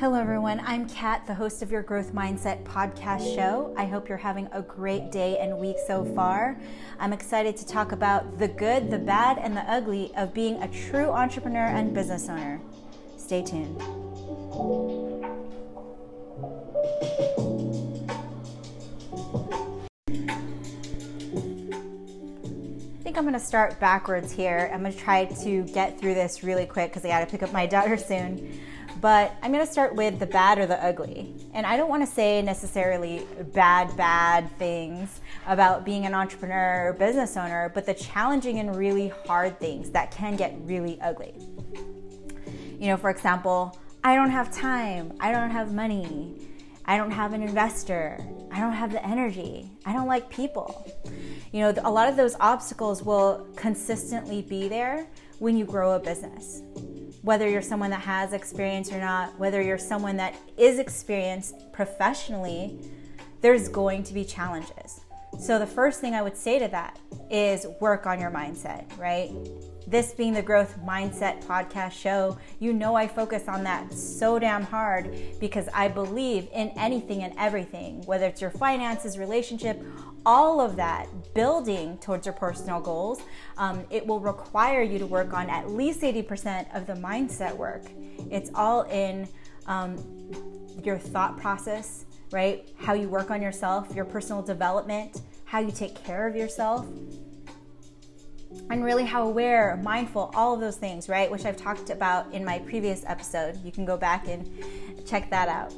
Hello, everyone. I'm Kat, the host of your Growth Mindset podcast show. I hope you're having a great day and week so far. I'm excited to talk about the good, the bad, and the ugly of being a true entrepreneur and business owner. Stay tuned. I think I'm going to start backwards here. I'm going to try to get through this really quick because I got to pick up my daughter soon. But I'm going to start with the bad or the ugly. And I don't want to say necessarily bad, bad things about being an entrepreneur or business owner, but the challenging and really hard things that can get really ugly. You know, for example, I don't have time, I don't have money, I don't have an investor, I don't have the energy, I don't like people. You know, a lot of those obstacles will consistently be there when you grow a business whether you're someone that has experience or not, whether you're someone that is experienced professionally, there's going to be challenges. So, the first thing I would say to that is work on your mindset, right? This being the Growth Mindset podcast show, you know I focus on that so damn hard because I believe in anything and everything, whether it's your finances, relationship, all of that building towards your personal goals, um, it will require you to work on at least 80% of the mindset work. It's all in um, your thought process, right? How you work on yourself, your personal development, how you take care of yourself. And really, how aware, mindful, all of those things, right? Which I've talked about in my previous episode. You can go back and check that out.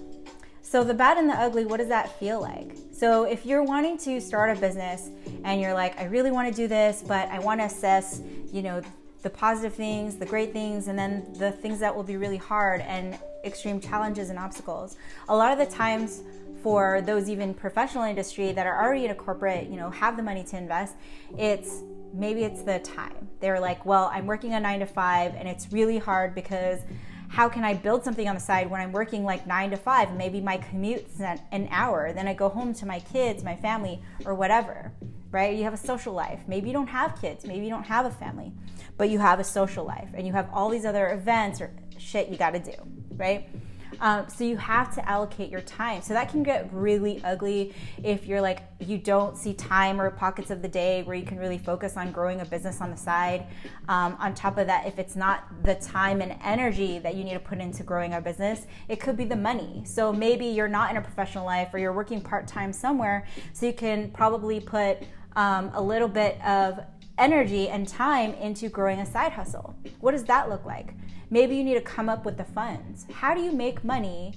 So, the bad and the ugly, what does that feel like? So, if you're wanting to start a business and you're like, I really want to do this, but I want to assess, you know, the positive things, the great things, and then the things that will be really hard and extreme challenges and obstacles. A lot of the times, for those even professional industry that are already in a corporate, you know, have the money to invest, it's maybe it's the time. They're like, well, I'm working a nine to five and it's really hard because how can I build something on the side when I'm working like nine to five? Maybe my commute's an hour. Then I go home to my kids, my family, or whatever, right? You have a social life. Maybe you don't have kids. Maybe you don't have a family, but you have a social life and you have all these other events or shit you got to do, right? Um, so you have to allocate your time. So that can get really ugly if you're like, you don't see time or pockets of the day where you can really focus on growing a business on the side. Um, on top of that, if it's not the time and energy that you need to put into growing a business, it could be the money. So maybe you're not in a professional life or you're working part time somewhere, so you can probably put um, a little bit of energy and time into growing a side hustle. What does that look like? Maybe you need to come up with the funds. How do you make money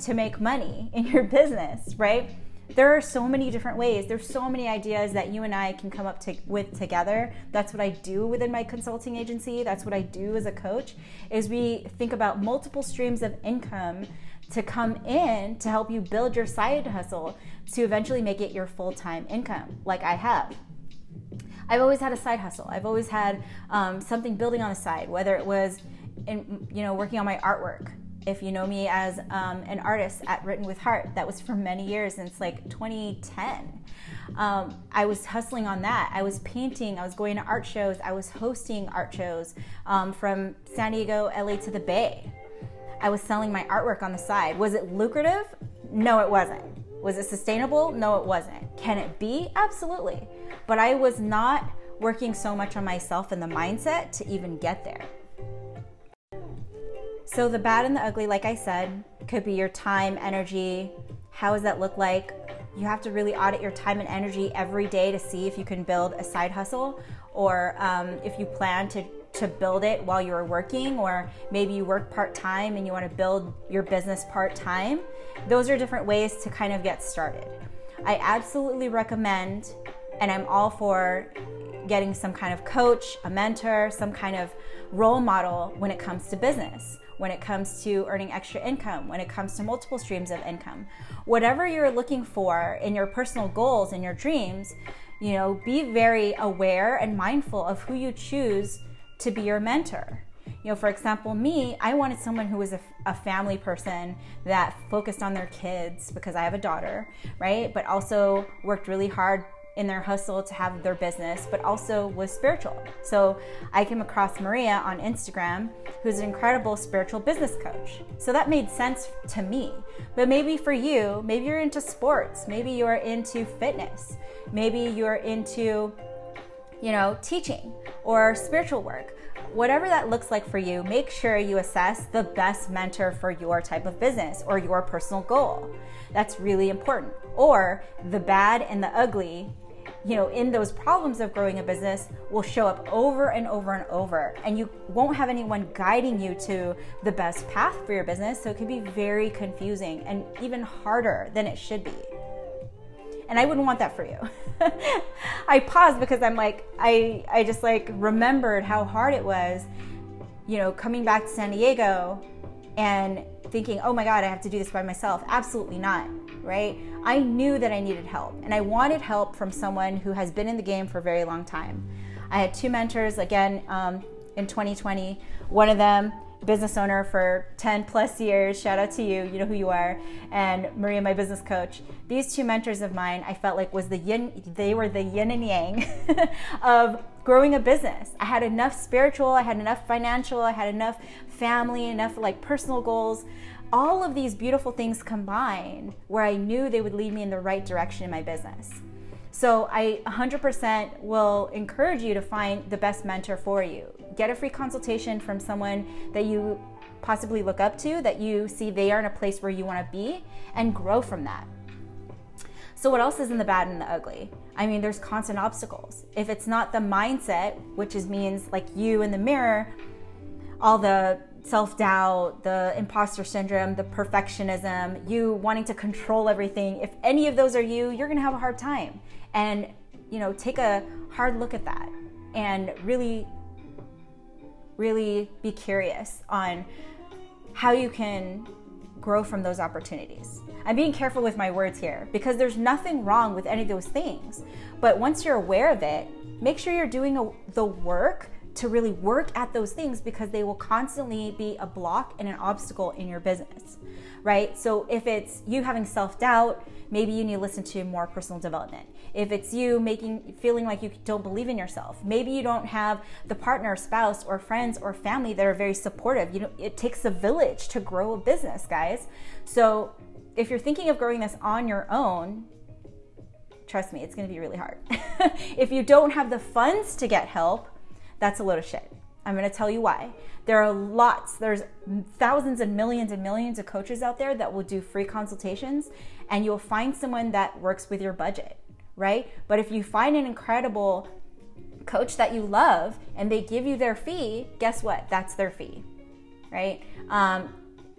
to make money in your business, right? There are so many different ways. There's so many ideas that you and I can come up to, with together. That's what I do within my consulting agency. That's what I do as a coach is we think about multiple streams of income to come in to help you build your side hustle to eventually make it your full-time income like I have. I've always had a side hustle. I've always had um, something building on the side, whether it was in, you know, working on my artwork. If you know me as um, an artist at Written with Heart, that was for many years since like 2010. Um, I was hustling on that. I was painting. I was going to art shows. I was hosting art shows um, from San Diego, LA to the Bay. I was selling my artwork on the side. Was it lucrative? No, it wasn't. Was it sustainable? No, it wasn't. Can it be? Absolutely. But I was not working so much on myself and the mindset to even get there. So, the bad and the ugly, like I said, could be your time, energy. How does that look like? You have to really audit your time and energy every day to see if you can build a side hustle or um, if you plan to, to build it while you're working, or maybe you work part time and you want to build your business part time. Those are different ways to kind of get started. I absolutely recommend, and I'm all for getting some kind of coach, a mentor, some kind of role model when it comes to business when it comes to earning extra income, when it comes to multiple streams of income. Whatever you're looking for in your personal goals and your dreams, you know, be very aware and mindful of who you choose to be your mentor. You know, for example, me, I wanted someone who was a, a, family person that focused on their kids because I have a daughter, right? But also worked really hard in their hustle to have their business, but also was spiritual. So I came across Maria on Instagram, who's an incredible spiritual business coach. So that made sense to me. But maybe for you, maybe you're into sports, maybe you're into fitness, maybe you're into, you know, teaching or spiritual work. Whatever that looks like for you, make sure you assess the best mentor for your type of business or your personal goal. That's really important. Or the bad and the ugly you know, in those problems of growing a business will show up over and over and over. And you won't have anyone guiding you to the best path for your business. So it can be very confusing and even harder than it should be. And I wouldn't want that for you. I paused because I'm like, I, I just like remembered how hard it was, you know, coming back to San Diego and thinking, oh my God, I have to do this by myself. Absolutely not, right? I knew that I needed help and I wanted help from someone who has been in the game for a very long time. I had two mentors again um, in 2020. One of them, business owner for 10 plus years. Shout out to you. You know who you are. And Maria, my business coach. These two mentors of mine, I felt like was the yin, they were the yin and yang of growing a business. I had enough spiritual, I had enough financial, I had enough family, enough like personal goals. All of these beautiful things combined where I knew they would lead me in the right direction in my business. So I 100% will encourage you to find the best mentor for you. Get a free consultation from someone that you possibly look up to, that you see they are in a place where you want to be, and grow from that. So, what else is in the bad and the ugly? I mean, there's constant obstacles. If it's not the mindset, which is means like you in the mirror, all the self doubt, the imposter syndrome, the perfectionism, you wanting to control everything, if any of those are you, you're gonna have a hard time. And, you know, take a hard look at that and really, really be curious on how you can grow from those opportunities. I'm being careful with my words here because there's nothing wrong with any of those things. But once you're aware of it, make sure you're doing the work to really work at those things because they will constantly be a block and an obstacle in your business, right? So if it's you having self doubt, maybe you need to listen to more personal development. If it's you making feeling like you don't believe in yourself, maybe you don't have the partner, spouse, or friends or family that are very supportive. You know, it takes a village to grow a business, guys. So if you're thinking of growing this on your own, trust me, it's going to be really hard. if you don't have the funds to get help, that's a load of shit. I'm going to tell you why. There are lots, there's thousands and millions and millions of coaches out there that will do free consultations and you'll find someone that works with your budget, right? But if you find an incredible coach that you love and they give you their fee, guess what? That's their fee, right? Um,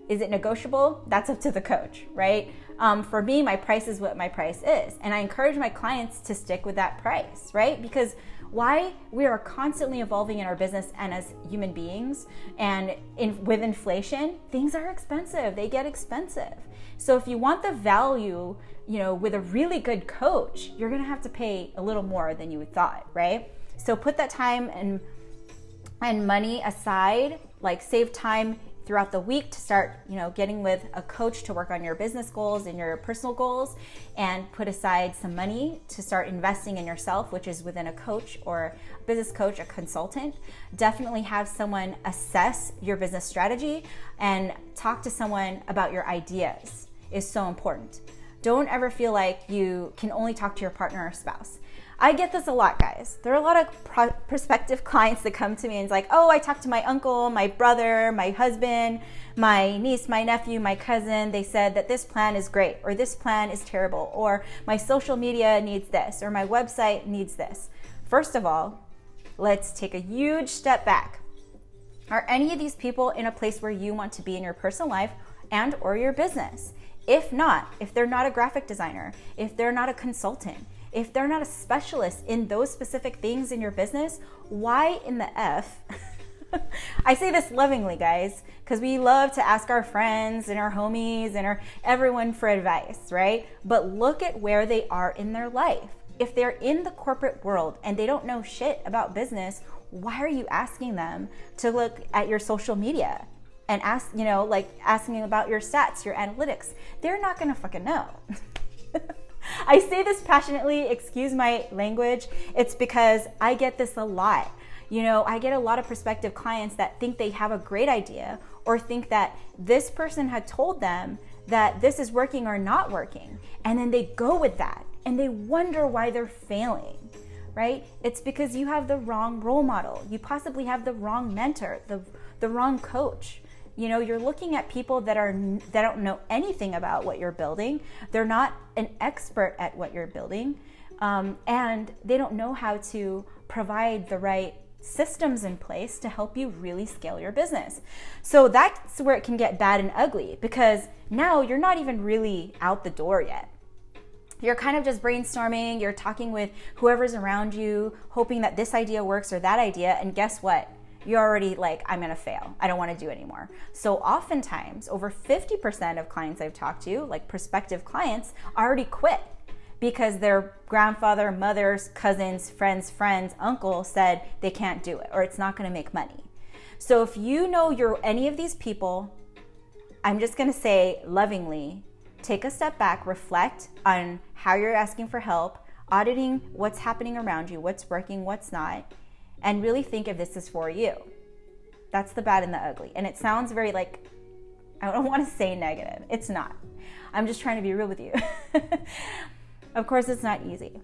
is it negotiable? That's up to the coach, right? Um, for me, my price is what my price is. And I encourage my clients to stick with that price, right? Because why we are constantly evolving in our business and as human beings and in, with inflation things are expensive. They get expensive. So if you want the value you know with a really good coach you're to have to pay a little more than you would thought right? So put that time and and money aside like save time throughout the week to start, you know, getting with a coach to work on your business goals and your personal goals and put aside some money to start investing in yourself, which is within a coach or business coach, a consultant. Definitely have someone assess your business strategy and talk to someone about your ideas is so important. Don't ever feel like you can only talk to your partner or spouse. I get this a lot, guys. There are a lot of pro- prospective clients that come to me and it's like, oh, I talked to my uncle, my brother, my husband, my niece, my nephew, my cousin. They said that this plan is great, or this plan is terrible, or my social media needs this, or my website needs this. First of all, let's take a huge step back. Are any of these people in a place where you want to be in your personal life and or your business? If not, if they're not a graphic designer, if they're not a consultant, if they're not a specialist in those specific things in your business, why in the F? I say this lovingly, guys, because we love to ask our friends and our homies and our everyone for advice, right? But look at where they are in their life. If they're in the corporate world and they don't know shit about business, why are you asking them to look at your social media and ask, you know, like asking about your stats, your analytics? They're not gonna fucking know. I say this passionately, excuse my language. It's because I get this a lot. You know, I get a lot of prospective clients that think they have a great idea or think that this person had told them that this is working or not working. And then they go with that and they wonder why they're failing, right? It's because you have the wrong role model. You possibly have the wrong mentor, the, the wrong coach. You know, you're looking at people that are that don't know anything about what you're building. They're not an expert at what you're building, um, and they don't know how to provide the right systems in place to help you really scale your business. So that's where it can get bad and ugly because now you're not even really out the door yet. You're kind of just brainstorming, you're talking with whoever's around you, hoping that this idea works or that idea, and guess what? You're already like, I'm gonna fail. I don't wanna do anymore. So, oftentimes, over 50% of clients I've talked to, like prospective clients, already quit because their grandfather, mother's, cousins, friends, friends, uncle said they can't do it or it's not going to make money. So if you know you're any of these people, I'm just going to say lovingly, take a step back, reflect on how you're asking for help, auditing what's happening around you, what's working, what's not, and really think if this is for you. That's the bad and the ugly. And it sounds very like, I don't want to say negative. It's not. I'm just trying to be real with you. Of course, it's not easy.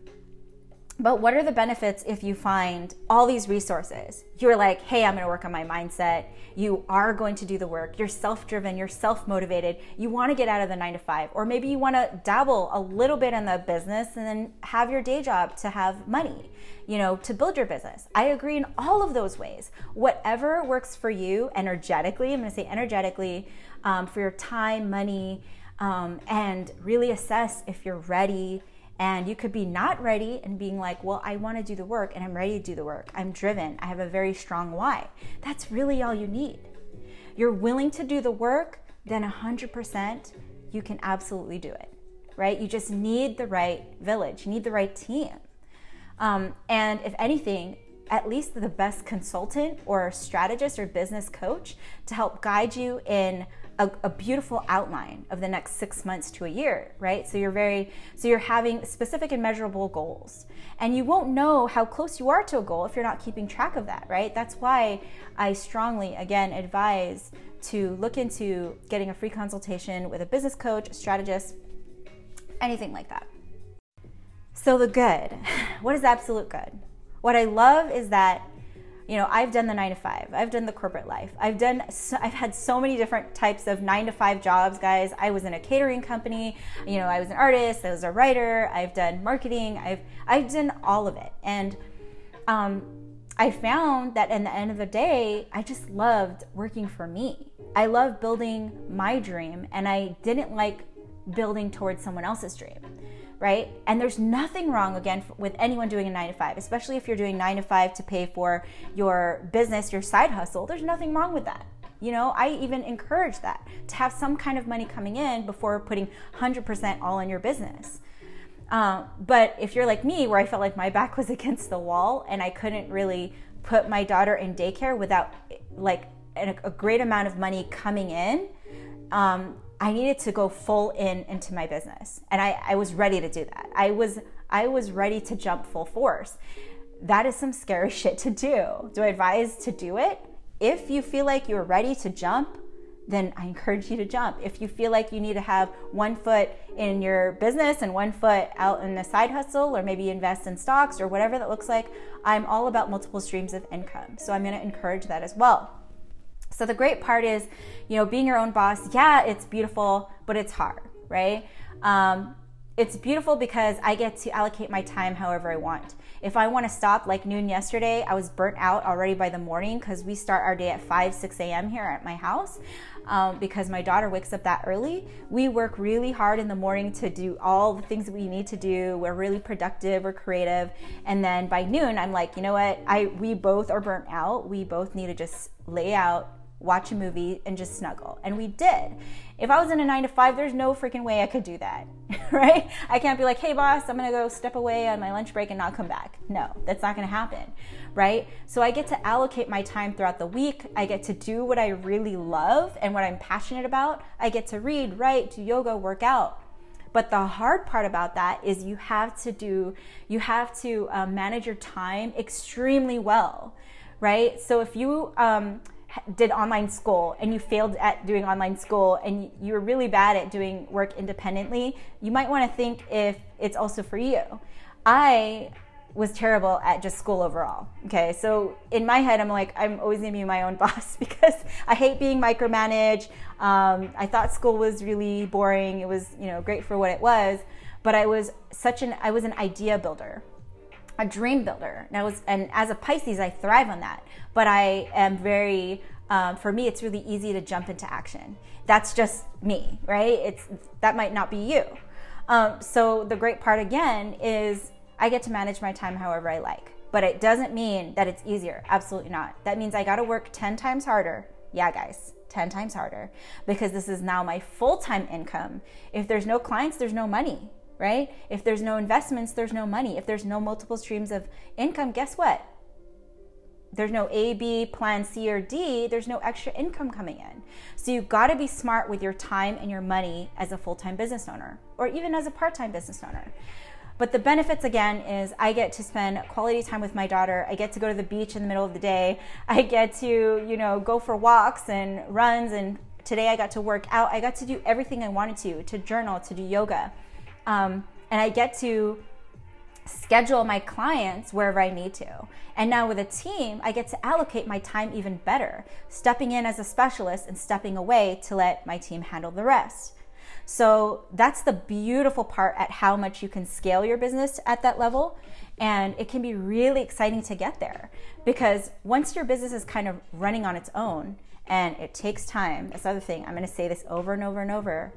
But what are the benefits if you find all these resources? You're like, hey, I'm gonna work on my mindset. You are going to do the work. You're self driven, you're self motivated. You wanna get out of the nine to five, or maybe you wanna dabble a little bit in the business and then have your day job to have money, you know, to build your business. I agree in all of those ways. Whatever works for you energetically, I'm gonna say energetically, um, for your time, money, um, and really assess if you're ready and you could be not ready and being like, well, I want to do the work and I'm ready to do the work. I'm driven. I have a very strong why. That's really all you need. You're willing to do the work, then 100% you can absolutely do it, right? You just need the right village, you need the right team. Um, and if anything, at least the best consultant or strategist or business coach to help guide you in a, a, beautiful outline of the next six months to a year, right? So you're very, so you're having specific and measurable goals. And you won't know how close you are to a goal if you're not keeping track of that, right? That's why I strongly, again, advise to look into getting a free consultation with a business coach, strategist, anything like that. So the good, what is absolute good? What I love is that you know i've done the nine to five i've done the corporate life i've done so, i've had so many different types of nine to five jobs guys. I was in a catering company you know i was an artist i was a writer i've done marketing i've i've done all of it. And um, i found that in the end of the day i just loved working for me. I love building my dream and i didn't like building towards someone else's dream right? And there's nothing wrong, again, with anyone doing a nine to five, especially if you're doing nine to five to pay for your business, your side hustle. There's nothing wrong with that. You know, I even encourage that to have some kind of money coming in before putting 100% all in your business. Uh, but if you're like me, where I felt like my back was against the wall and I couldn't really put my daughter in daycare without like a, a great amount of money coming in, um, I needed to go full in into my business. And I, I was ready to do that. I was I was ready to jump full force. That is some scary shit to do. Do I advise to do it? If you feel like you're ready to jump, then I encourage you to jump. If you feel like you need to have one foot in your business and one foot out in the side hustle, or maybe invest in stocks or whatever that looks like, I'm all about multiple streams of income. So I'm gonna encourage that as well. So the great part is, you know, being your own boss. Yeah, it's beautiful, but it's hard, right? Um, it's beautiful because I get to allocate my time however I want. If I want to stop like noon yesterday, I was burnt out already by the morning because we start our day at 5, 6 a.m. here at my house um, because my daughter wakes up that early. We work really hard in the morning to do all the things we need to do. We're really productive, we're creative. And then by noon, I'm like, you know what? I We both are burnt out. We both need to just lay out watch a movie, and just snuggle. And we did. If I was in a nine to five, there's no freaking way I could do that, right? I can't be like, hey, boss, I'm gonna go step away on my lunch break and not come back. No, that's not gonna happen, right? So I get to allocate my time throughout the week. I get to do what I really love and what I'm passionate about. I get to read, write, do yoga, work out. But the hard part about that is you have to do, you have to uh, manage your time extremely well, right? So if you um, did online school and you failed at doing online school and you were really bad at doing work independently, you might want to think if it's also for you. I was terrible at just school overall. Okay, so in my head, I'm like, I'm always gonna be my own boss because I hate being micromanaged. Um, I thought school was really boring. It was, you know, great for what it was, but I was such an I was an idea builder, a dream builder. And I was, and as a Pisces, I thrive on that. But I am very, um, for me, it's really easy to jump into action. That's just me, right? It's that might not be you. Um, so the great part again is I get to manage my time however I like. But it doesn't mean that it's easier. Absolutely not. That means I got to work 10 times harder. Yeah, guys, 10 times harder because this is now my full time income. If there's no clients, there's no money, right? If there's no investments, there's no money. If there's no multiple streams of income, guess what? There's no A, B, plan C, or D, there's no extra income coming in. So you've got to be smart with your time and your money as a full time business owner or even as a part time business owner. But the benefits again is I get to spend quality time with my daughter. I get to go to the beach in the middle of the day. I get to, you know, go for walks and runs and today I got to work out. I got to do everything I wanted to, to journal, to do yoga. Um, and I get to schedule my clients wherever I need to. And now with a team, I get to allocate my time even better, stepping in as a specialist and stepping away to let my team handle the rest. So that's the beautiful part at how much you can scale your business at that level. And it can be really exciting to get there because once your business is kind of running on its own and it takes time, that's the other thing. I'm going to say this over and over and over.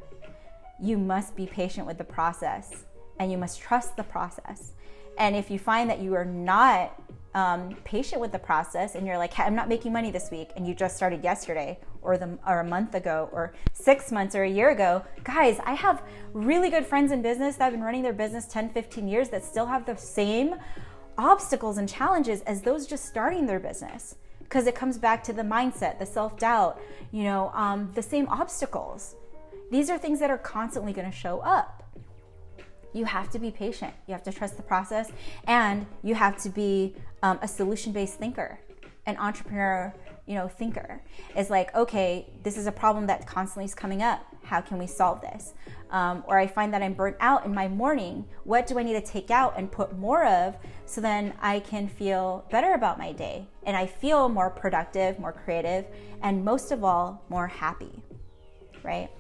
You must be patient with the process and you must trust the process. And if you find that you are not um, patient with the process and you're like, I'm not making money this week, and you just started yesterday or the or a month ago or six months or a year ago, guys, I have really good friends in business that have been running their business 10, 15 years that still have the same obstacles and challenges as those just starting their business because it comes back to the mindset, the self doubt, you know, um, the same obstacles. These are things that are constantly going to show up you have to be patient. You have to trust the process, and you have to be um, a solution-based thinker, an entrepreneur, you know, thinker. Is like, okay, this is a problem that constantly is coming up. How can we solve this? Um, or I find that I'm burnt out in my morning. What do I need to take out and put more of so then I can feel better about my day and I feel more productive, more creative, and most of all, more happy, right?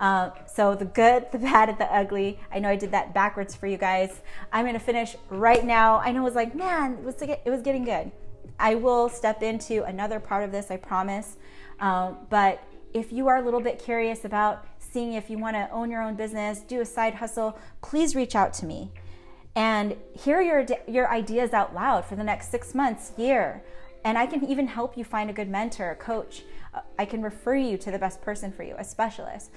Uh, so the good, the bad, and the ugly. I know I did that backwards for you guys. I'm gonna finish right now. I know it was like, man, it was it was getting good. I will step into another part of this, I promise. Um, but if you are a little bit curious about seeing if you want to own your own business, do a side hustle, please reach out to me and hear your your ideas out loud for the next six months, year. And I can even help you find a good mentor, a coach. I can refer you to the best person for you, a specialist.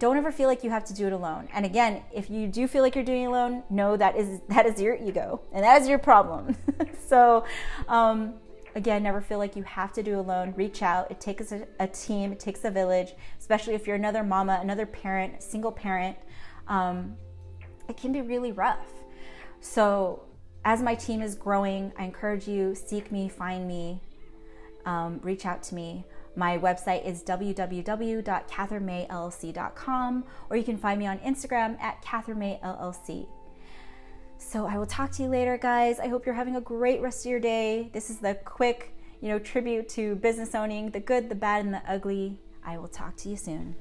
Don't ever feel like you have to do it alone. And again, if you do feel like you're doing it alone, know that is that is your ego and that is your problem. so, um, again, never feel like you have to do it alone. Reach out. It takes a, a, team. It takes a village. Especially if you're another mama, another parent, single parent. Um, it can be really rough. So, as my team is growing, I encourage you seek me, find me, um, reach out to me. My website is www.catherinemayllc.com, or you can find me on Instagram at catherinemayllc. So I will talk to you later, guys. I hope you're having a great rest of your day. This is the quick, you know, tribute to business owning the good, the bad, and the ugly. I will talk to you soon.